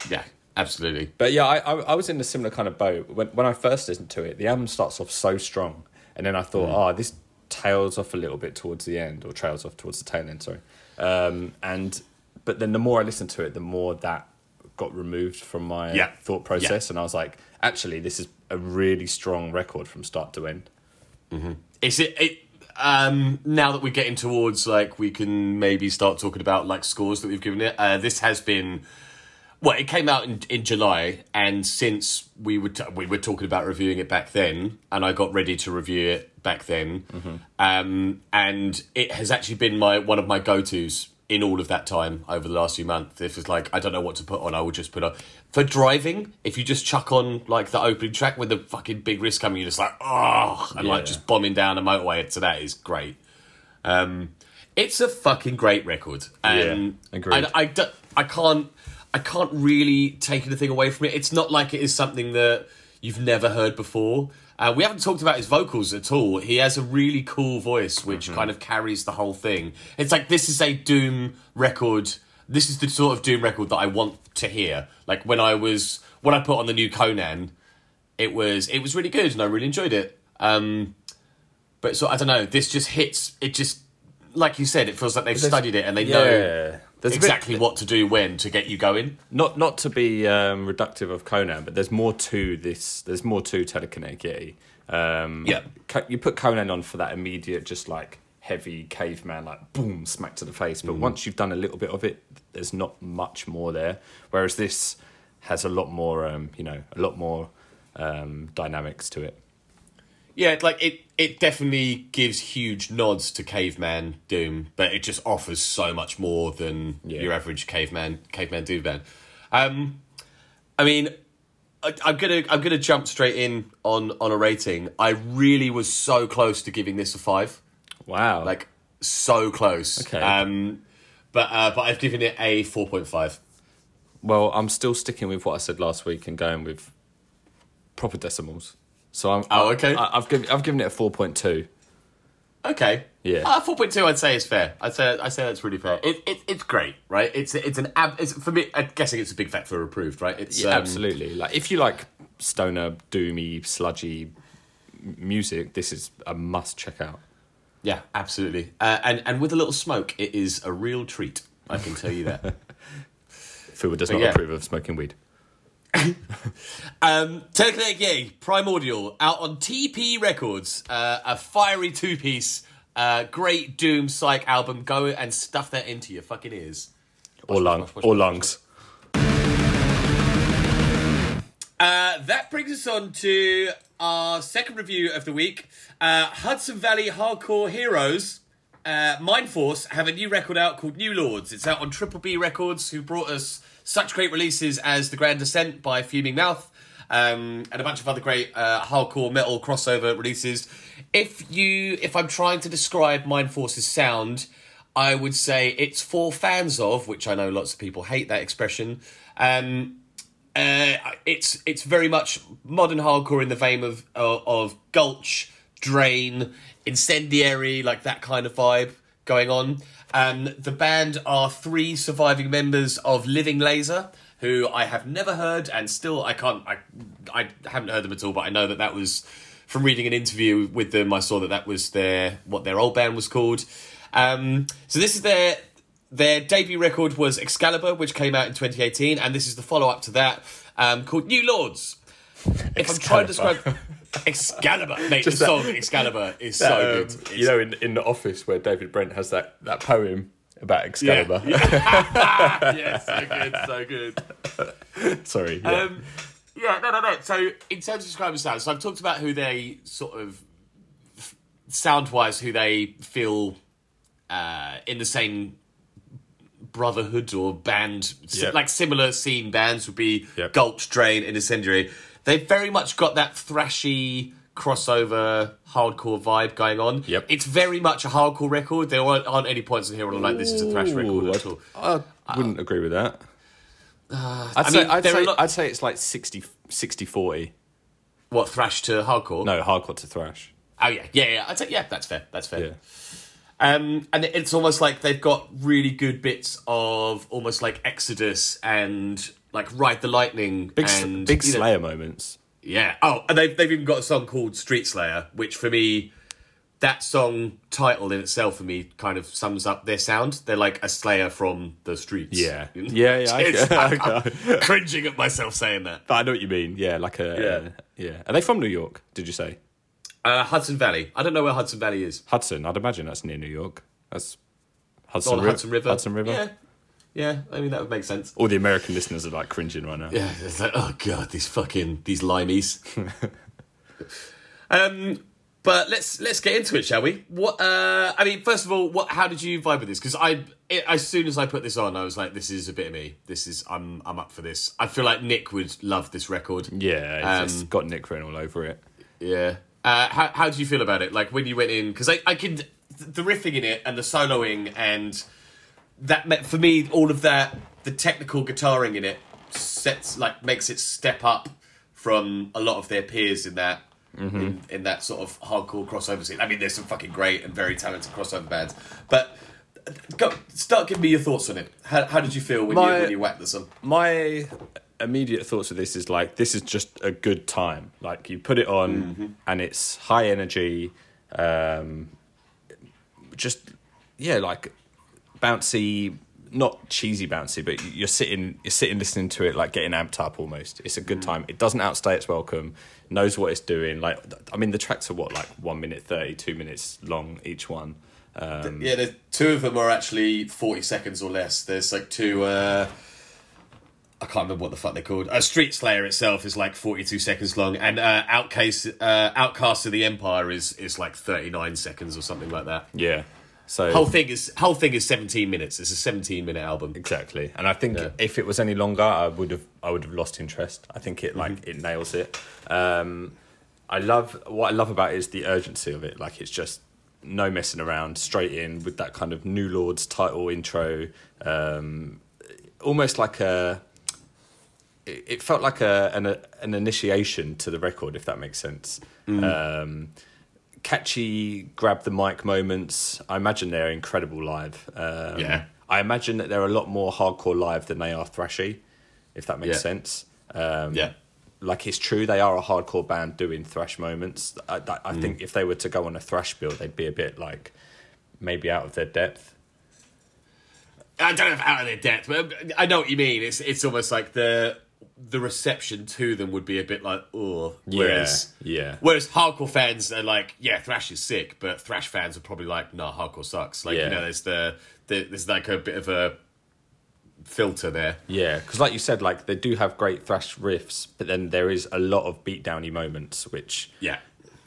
yeah, absolutely. But yeah, I, I I was in a similar kind of boat when when I first listened to it. The album starts off so strong, and then I thought, Mm. oh, this tails off a little bit towards the end, or trails off towards the tail end. Sorry, um, and but then the more I listened to it, the more that got removed from my Yeah. thought process, and I was like, actually, this is a really strong record from start to end. Is it? it um, now that we're getting towards like we can maybe start talking about like scores that we've given it. Uh, this has been well, it came out in, in July, and since we were t- we were talking about reviewing it back then, and I got ready to review it back then, um, and it has actually been my one of my go tos in all of that time over the last few months. If it's like I don't know what to put on, I will just put on for driving. If you just chuck on like the opening track with the fucking big risk coming, you're just like oh, and like Yeah. just bombing down a motorway. So that is great. Um, it's a fucking great record, and Yeah, agreed. I, I, don't- I can't, I can't really take anything away from it. It's not like it is something that you've never heard before. Uh, we haven't talked about his vocals at all. He has a really cool voice, which Mm-hmm. kind of carries the whole thing. It's like this is a Doom record. This is the sort of Doom record that I want to hear. Like when I was when I put on the new Conan, it was it was really good and I really enjoyed it. Um, but so I don't know. This just hits. It just like you said. It feels like they've studied it and they know Yeah, there's a bit- exactly what to do when to get you going. Not not to be um, reductive of Conan, but there's more to this. There's more to Telekinetic Um, Yeah. You put Conan on for that immediate, just like heavy caveman, like boom, smack to the face. Mm. But once you've done a little bit of it, there's not much more there. Whereas this has a lot more, um, you know, a lot more um, dynamics to it. Yeah, it's like it. It definitely gives huge nods to caveman Doom, but it just offers so much more than Yeah. your average caveman caveman Doom band. Um, I mean, I, I'm gonna I'm gonna jump straight in on on a rating. I really was so close to giving this a five. Wow, like so close. Okay. Um, but uh, but I've given it a four point five. Well, I'm still sticking with what I said last week and going with proper decimals. So I'm. Oh, okay. I, I've given I've given it a four point two. Okay. Yeah. Uh, four point two. I'd say is fair. I'd say I say that's really fair. It, it it's great, right? It's it's an ab. It's for me. I'm guessing it's a big factor approved, right? It's Yeah, um, absolutely. Like if you like stoner, doomy, sludgy music, this is a must check out. Yeah, absolutely. Uh, and and with a little smoke, it is a real treat. I can tell you that. Fuwa does not yeah. approve of smoking weed. Um, Telekinetic Yeti, Primordial, out on TP Records, uh, a fiery two piece, uh, great Doom Psych album. Go and stuff that into your fucking ears. Or lung, watch, watch, or watch, lungs. Uh, that brings us on to our second review of the week. Uh, Hudson Valley Hardcore Heroes, uh, Mindforce, have a new record out called New Lords. It's out on Triple B Records, who brought us such great releases as The Grand Descent by Fuming Mouth. Um, and a bunch of other great uh, hardcore metal crossover releases. If you, if I'm trying to describe Mindforce's sound, I would say it's for fans of, which I know lots of people hate that expression. Um, uh, it's it's very much modern hardcore in the vein of of, of Gulch, Drain, Incendiary, like that kind of vibe going on. Um, the band are three surviving members of Living Laser, who I have never heard, and still I can't I I haven't heard them at all, but I know that that was from reading an interview with them. I saw that that was their what their old band was called. Um, so this is their their debut record was Excalibur, which came out in 2018, and this is the follow up to that um, called New Lords. If I'm trying to describe Excalibur, mate, Just the that- song Excalibur is so Um, good. It's- you know, in in the office where David Brent has that that poem about Excalibur. yeah, so good, so good. Sorry. Yeah. Um, yeah, no, no, no. So, in terms of describing sound, so I've talked about who they sort of sound wise, who they feel uh, in the same brotherhood or band, Yep. like similar scene bands would be Yep. Gulch, Drain, and Incendiary. They've very much got that thrashy crossover hardcore vibe going on. Yep. It's very much a hardcore record. There aren't, aren't any points in here where I'm like, this is a thrash record at all. I, I wouldn't agree with that. I'd I say mean, I'd say, lot- I'd say it's like 60 60 40. What thrash to hardcore? No, hardcore to thrash. Oh yeah, yeah, yeah. I'd say yeah. That's fair. That's fair. Yeah. Um, and it's almost like they've got really good bits of almost like Exodus and like Ride the Lightning Big and big you know- Slayer moments. Yeah. Oh, and they've they've even got a song called Street Slayer, which for me, that song title in itself for me kind of sums up their sound. They're like a Slayer from the streets. Yeah. Yeah, yeah, I I'm cringing at myself saying that. But I know what you mean. Yeah, like a Yeah. yeah. Are they from New York? Did you say Uh, Hudson Valley. I don't know where Hudson Valley is. Hudson? I'd imagine that's near New York. That's Hudson, On the Hudson River. Hudson River. Yeah. Yeah. I mean that would make sense. All the American listeners are like cringing right now. Yeah, it's like, oh god, these fucking these limeys. um, but let's let's get into it, shall we? What? Uh, I mean, first of all, what? How did you vibe with this? Because I, it, as soon as I put this on, I was like, this is a bit of me. This is I'm I'm up for this. I feel like Nick would love this record. Yeah, it's Um, got Nick written all over it. Yeah. Uh, how how did you feel about it? Like when you went in, because I I could the riffing in it and the soloing and that meant for me all of that the technical guitaring in it sets like makes it step up from a lot of their peers in that mm-hmm. in, in that sort of hardcore crossover scene. I mean, there's some fucking great and very talented crossover bands, but. Uh, go, start giving me your thoughts on it. How, how did you feel when My- you when you whacked this on? my immediate thoughts of this is like this is just a good time like you put it on mm-hmm. and it's high energy um just yeah like bouncy not cheesy bouncy but you're sitting you're sitting listening to it like getting amped up almost it's a good time it doesn't outstay its welcome knows what it's doing like i mean the tracks are what like 1 minute 30 2 minutes long each one um, Yeah, the two of them are actually forty seconds or less. There's like two. Uh, I can't remember what the fuck they're called. Uh, Street Slayer itself is like forty-two seconds long, and uh, Outcast, uh, Outcast of the Empire is is like thirty-nine seconds or something like that. yeah so Whole thing is whole thing is seventeen minutes. It's a seventeen-minute album. Exactly, and I think Yeah. if it was any longer, I would have I would have lost interest. I think it like Mm-hmm. it nails it. Um, I love what I love about it is the urgency of it. Like it's just no messing around, straight in with that kind of New Lords title intro. Um, almost like a. It it felt like a an, an initiation to the record, if that makes sense. Mm. Um, catchy grab the mic moments. I imagine they're incredible live. Um, Yeah. I imagine that they're a lot more hardcore live than they are thrashy, if that makes Yeah. sense. Um, Yeah. Like it's true, they are a hardcore band doing thrash moments. I, that, Mm. Think if they were to go on a thrash bill, they'd be a bit like maybe out of their depth. I don't know if out of their depth, but I know what you mean. It's it's almost like the the reception to them would be a bit like oh, whereas yeah. Whereas hardcore fans are like, yeah, thrash is sick, but thrash fans are probably like, nah, hardcore sucks. Like Yeah. you know, there's the, the there's like a bit of a filter there. Yeah, because like you said, like they do have great thrash riffs, but then there is a lot of beatdowny moments, which Yeah,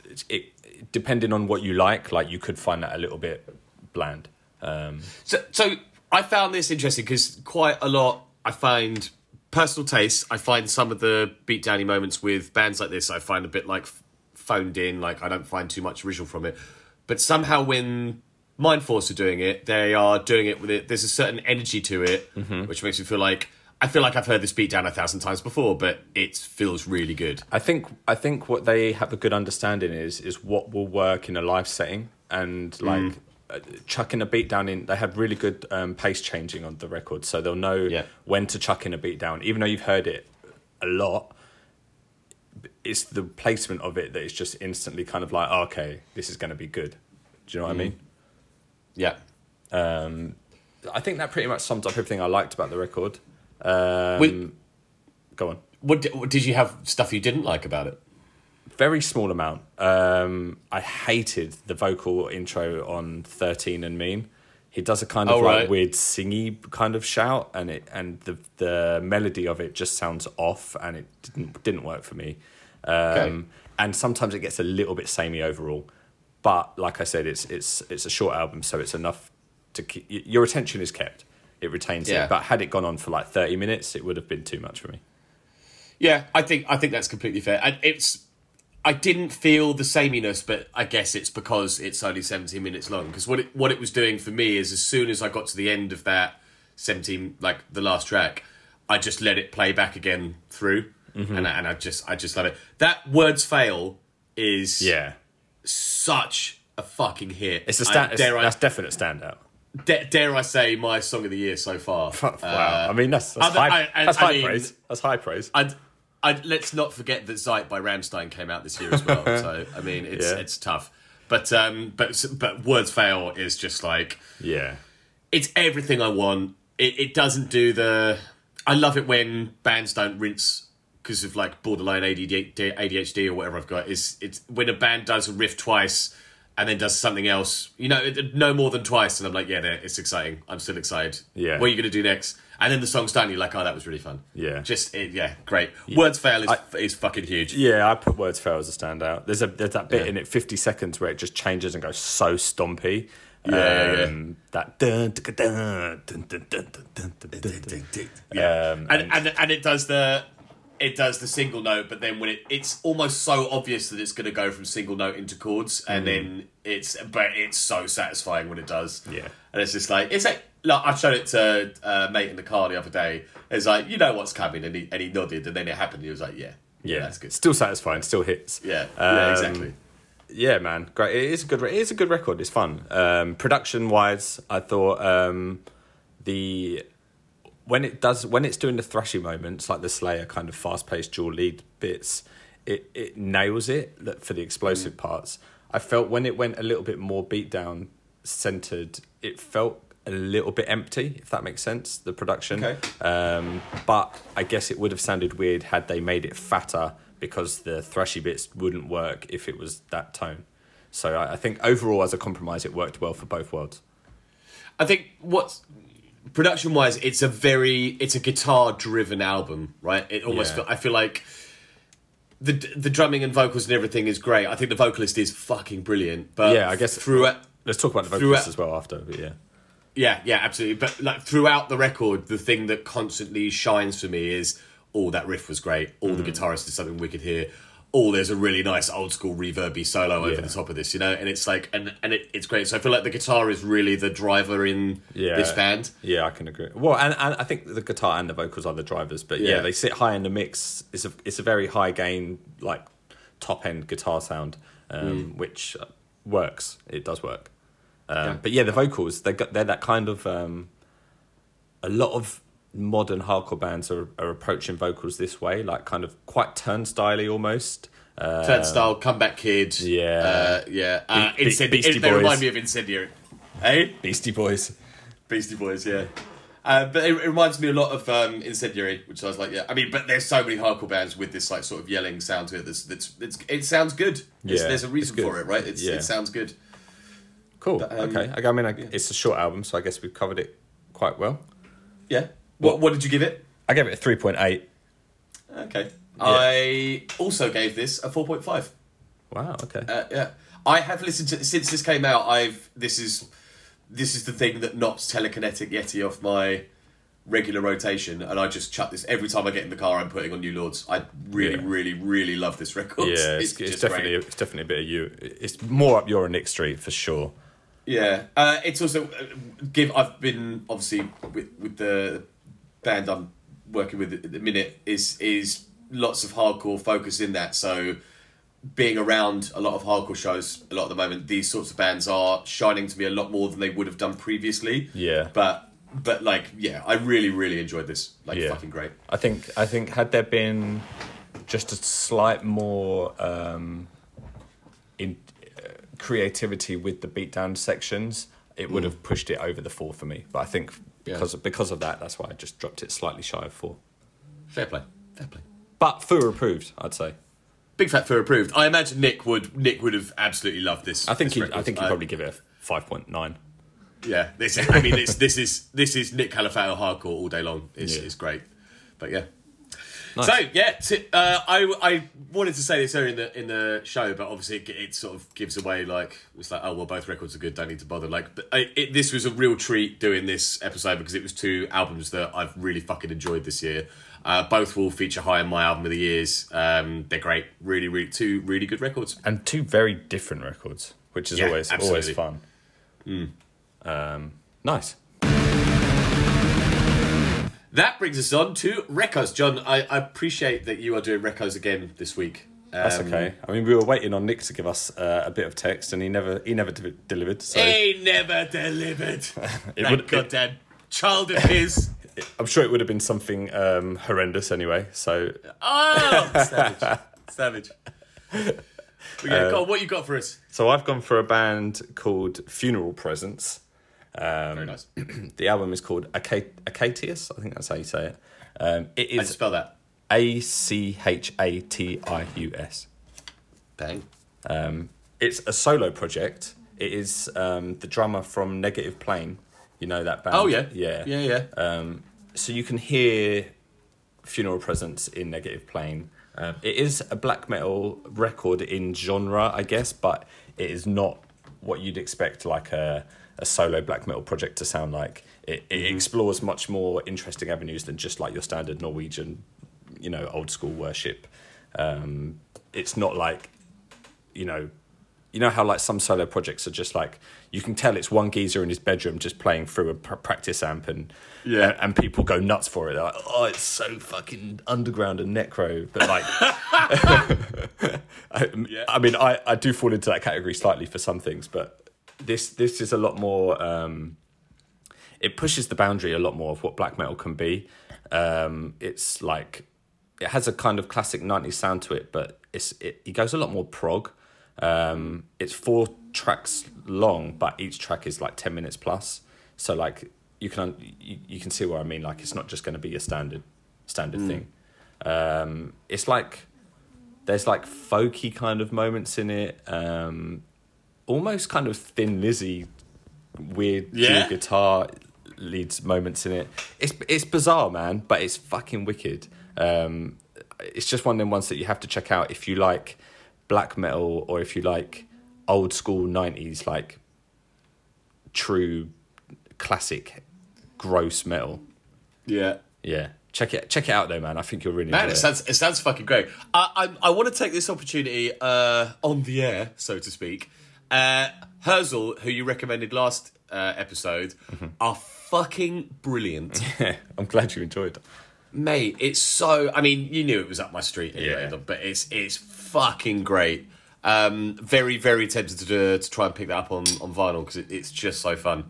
it, it depending on what you like, like you could find that a little bit bland. Um, So, so I found this interesting because quite a lot I find personal taste. I find some of the beatdowny moments with bands like this I find a bit like phoned in. Like I don't find too much original from it. But somehow when Mindforce are doing it, they are doing it with it. There's a certain energy to it, which makes me feel like I feel like I've heard this beatdown a thousand times before, but it feels really good. I think I think what they have a good understanding is is what will work in a live setting and like uh, chucking a beat down in. They had really good um, pace changing on the record, so they'll know Yeah. when to chuck in a beat down, even though you've heard it a lot. It's the placement of it that is just instantly kind of like, oh, okay, this is going to be good. Do you know what I mean? Yeah. Um, I think that pretty much sums up everything I liked about the record. Um, Wait. go on. What di- what- did you have stuff you didn't like about it? Very small amount. Um, I hated the vocal intro on Thirteen and Mean. He does a kind of Oh, like right. weird singy kind of shout, and it and the the melody of it just sounds off, and it didn't didn't work for me. Um, Okay. And sometimes it gets a little bit samey overall, but like I said, it's it's it's a short album, so it's enough to keep your attention is kept. It retains Yeah. it, but had it gone on for like thirty minutes, it would have been too much for me. Yeah, I think I think that's completely fair. And it's I didn't feel the sameness, but I guess it's because it's only 17 minutes long. Because what it, what it was doing for me is as soon as I got to the end of that 17, like the last track, I just let it play back again through, Mm-hmm. and I, and I just I just love it. That words fail is Yeah, such a fucking hit. it's a I- stand. dare, I, that's definite standout. da- dare I say my song of the year so far? wow, I mean that's, that's other- high, I- I- that's I high mean- praise. That's high praise. I'd, I'd, let's not forget that Zeit by Rammstein came out this year as well. so I mean, it's Yeah. it's tough. But um, but but words fail is just like yeah, it's everything I want. It, it doesn't do the. I love it when bands don't rinse because of like borderline ADD, ADHD or whatever I've got. Is it's when a band does a riff twice and then does something else. You know, no more than twice, and I'm like, yeah, it's exciting. I'm still excited. Yeah. What are you going to do next? And then the song's done, you're like, oh, that was really fun. Yeah. Just, it, yeah, great. Yeah. Words Fail is, I, is fucking huge. Yeah, I put Words Fail as a standout. There's, a, there's that bit yeah. in it, 50 seconds, where it just changes and goes so stompy. Yeah, um, yeah, that. Yeah, and, and and it does the it does the single note, but then when it it's almost so obvious that it's going to go from single note into chords, and mm. then it's but it's so satisfying when it does. Yeah, and it's just like it's like like, I showed it to uh, mate in the car the other day. It's like you know what's coming, and he and he nodded, and then it happened. He was like, "Yeah, yeah, that's good." Still satisfying. Still hits. Yeah, yeah, Um, exactly. Yeah, man, great. It is a good. It is a good record. It's fun. Um, production wise, I thought um, the when it does when it's doing the thrashy moments like the Slayer kind of fast paced dual lead bits, it it nails it for the explosive parts. I felt when it went a little bit more beat down centered, it felt a little bit empty, if that makes sense. The production, Okay. um, but I guess it would have sounded weird had they made it fatter because the thrashy bits wouldn't work if it was that tone. So I, I think overall, as a compromise, it worked well for both worlds. I think what's production wise, it's a very it's a guitar driven album, right? It almost Yeah. feel, I feel like the the drumming and vocals and everything is great. I think the vocalist is fucking brilliant. But Yeah, I guess- through Let's talk about the vocalist as well after. But yeah, yeah, yeah, absolutely. But like throughout the record, the thing that constantly shines for me is oh that riff was great. All Mm. the guitarist did something wicked here. Oh, there's a really nice old school reverby solo over Yeah. the top of this, you know, and it's like, and and it, it's great. So I feel like the guitar is really the driver in yeah, this band. Yeah, I can agree. Well, and, and I think the guitar and the vocals are the drivers, but yeah, Yeah. they sit high in the mix. It's a it's a very high gain, like top end guitar sound, um, which uh, works. It does work. Um, Yeah. But yeah, the vocals they got they're that kind of um, a lot of modern hardcore bands are, are approaching vocals this way, like kind of quite turnstile almost. Uh, Turnstile, Comeback Kid. Yeah. Uh, yeah. Uh, Be- Beastie they Boys. remind me of Incendiary. Hey? Beastie Boys. Beastie Boys, yeah. Uh, but it, it reminds me a lot of um, Incendiary, which I was like, yeah. I mean, but there's so many hardcore bands with this like sort of yelling sound to it. That's, that's, it's, it sounds good. It's- Yeah, there's a reason for it, right? It's, Yeah. It sounds good. Cool. um, okay. I mean, I, it's a short album, so I guess we've covered it quite well. Yeah. What, what did you give it? I gave it a three point eight. Okay. I also gave this a 4.5. Wow. Okay. Uh, yeah, I have listened to since this came out. I've this is this is the thing that knocks Telekinetic Yeti off my regular rotation, and I just chuck this every time I get in the car. I'm putting on New Lords. I really, Yeah. really, really love this record. yeah, it's, it's, just definitely great. it's definitely a bit of you. It's more up your Nick Street for sure. Yeah. Uh, it's also uh, give. I've been obviously with with the band I'm working with at the minute is is lots of hardcore focus in that. So being around a lot of hardcore shows a lot at the moment, these sorts of bands are shining to me a lot more than they would have done previously. Yeah. But but like yeah, I really really enjoyed this. Like Yeah. fucking great. I think I think had there been just a slight more um, creativity with the beatdown sections, it would mm. have pushed it over the four for me. But I think Yeah. because because of that, that's why I just dropped it slightly shy of four. Fair play. Fair play. But Fur approved, I'd say. Big fat fur approved. I imagine Nick would Nick would have absolutely loved this. I think this he. I think he'd probably give it a five point nine. Yeah, this. I mean, this this is this is Nick Calafell hardcore all day long. It's, Yeah. it's great, but yeah. Nice. So yeah, t- uh, I I wanted to say this earlier in the in the show, but obviously it, it sort of gives away like it's like oh well both records are good, don't need to bother. Like, but I, it, this was a real treat doing this episode because it was two albums that I've really fucking enjoyed this year. Uh, both will feature high in my album of the years. Um, they're great, really, really two really good records. and two very different records, which is Yeah, always absolutely. always fun. Um, nice. That brings us on to Recos. John, I, I appreciate that you are doing Recos again this week. That's Um, okay. I mean, we were waiting on Nick to give us uh, a bit of text, and he never he never de- delivered. So He never delivered. It that would- goddamn child of his. I'm sure it would have been something um, horrendous anyway. So Oh, savage, savage. But yeah, go on, what you got for us? so I've gone for a band called Funeral Presence. Um, Very nice. The album is called Aca- Achatius. I think that's how you say it. Um, it How do you spell that? A C H A T I U S. Bang. Um, it's a solo project. It is um, the drummer from Negative Plane. You know that band? Oh yeah, yeah, yeah, yeah. Um, so you can hear Funeral Presence in Negative Plane. Um, it is a black metal record in genre, I guess, but it is not what you'd expect like a, a solo black metal project to sound like. It, it explores much more interesting avenues than just like your standard Norwegian, you know, old school worship. Um, it's not like, you know, you know how like some solo projects are just like you can tell it's one geezer in his bedroom just playing through a pr- practice amp and Yeah. and, and people go nuts for it They're like oh it's so fucking underground and necro but like I, Yeah. I mean I, I do fall into that category slightly for some things but this this is a lot more um it pushes the boundary a lot more of what black metal can be. Um it's like it has a kind of classic 90s sound to it but it's it, it goes a lot more prog. Um it's four tracks long but each track is like 10 minutes plus. So like you can you, you can see what i mean like it's not just going to be a standard standard thing. Um it's like there's like folky kind of moments in it. Um almost kind of thin lizzy weird Yeah. guitar leads moments in it. It's it's bizarre, man, but it's fucking wicked. Um, it's just one of them ones that you have to check out if you like black metal or if you like old school nineties like true classic gross metal. Yeah. Yeah, check it check it out though, man. I think you'll really Man, it it. sounds it sounds fucking great. I I, I want to take this opportunity uh, on the air, so to speak. Uh, Herzel, who you recommended last uh, episode, Mm-hmm. are fucking brilliant, Yeah, I'm glad you enjoyed it. mate. It's so. I mean, you knew it was up my street anyway, Yeah. but it's it's fucking great. Um, very very tempted to to try and pick that up on on vinyl because it, it's just so fun.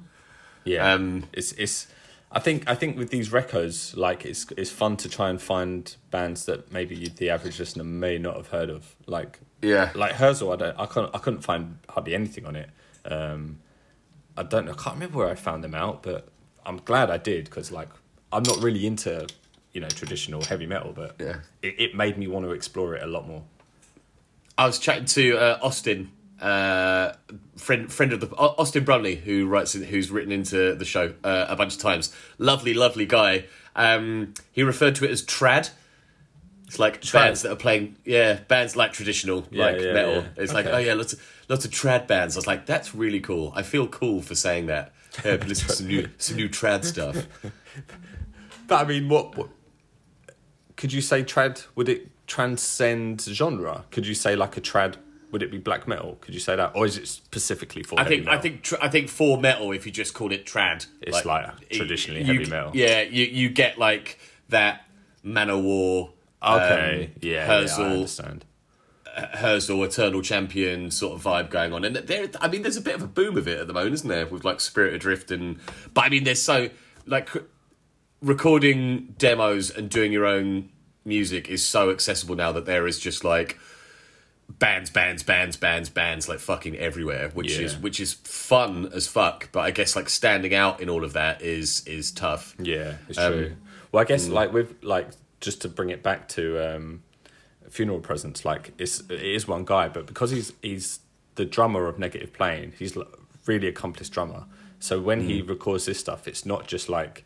Yeah, Um, it's it's. I think I think with these recos, like it's it's fun to try and find bands that maybe you, the average listener may not have heard of. Like Yeah. like Herzel, I don't I couldn't I couldn't find hardly anything on it. Um, I don't know, I can't remember where I found them out, but I'm glad I did because like I'm not really into you know traditional heavy metal, but Yeah. it, it made me want to explore it a lot more. I was chatting to uh, Austin, uh, friend friend of the Austin Brumley, who writes who's written into the show uh, a bunch of times. Lovely, lovely guy. Um, he referred to it as trad. It's like bands that are playing, yeah, bands like traditional, Yeah, like yeah, metal. yeah. It's like, oh yeah, lots of lots of trad bands. I was like, that's really cool. I feel cool for saying that. Yeah, listen to some new some new trad stuff. But I mean, what, what could you say? Trad would it transcend genre? Could you say like a trad? Would it be black metal? Could you say that, or is it specifically for? I think metal? I think tr- I think for metal, if you just call it trad, It's like traditionally you- heavy metal. Yeah, you you get like that Manowar. Okay, um, yeah, yeah, I understand. Herzel, Eternal Champion sort of vibe going on, and there, I mean, there's a bit of a boom of it at the moment, isn't there? With like Spirit Adrift and, but I mean, there's so like recording demos and doing your own music is so accessible now that there is just like bands, bands, bands, bands, bands, like fucking everywhere, which Yeah. is which is fun as fuck. But I guess like standing out in all of that is is tough. Yeah, it's Um, true. Well, I guess mm. like with like just to bring it back to um, Funeral Presence, like it's it is one guy, but because he's he's the drummer of Negative Plane, he's a really accomplished drummer. So when he Mm. records this stuff, it's not just like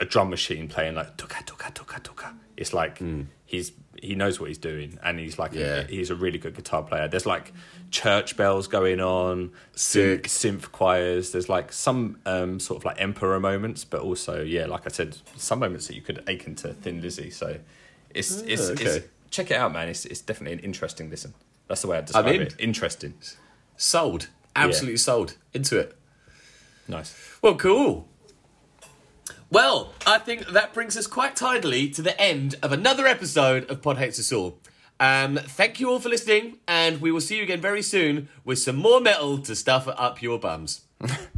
a drum machine playing like tuka tuka tuka tuka. It's like he's he knows what he's doing, and he's like Mm. Yeah. a, he's a really good guitar player. There's like church bells going on, synth, synth choirs. There's like some um, sort of like emperor moments, but also yeah, like I said, some moments that you could ache into Thin Lizzy. So it's it's, Ah, okay. it's check it out, man. It's it's definitely an interesting listen. That's the way I describe it. Interesting, Sold, absolutely sold into it. nice. Well, cool. Well, I think that brings us quite tidily to the end of another episode of Pod Hates Us All. Um, thank you all for listening, and we will see you again very soon with some more metal to stuff up your bums.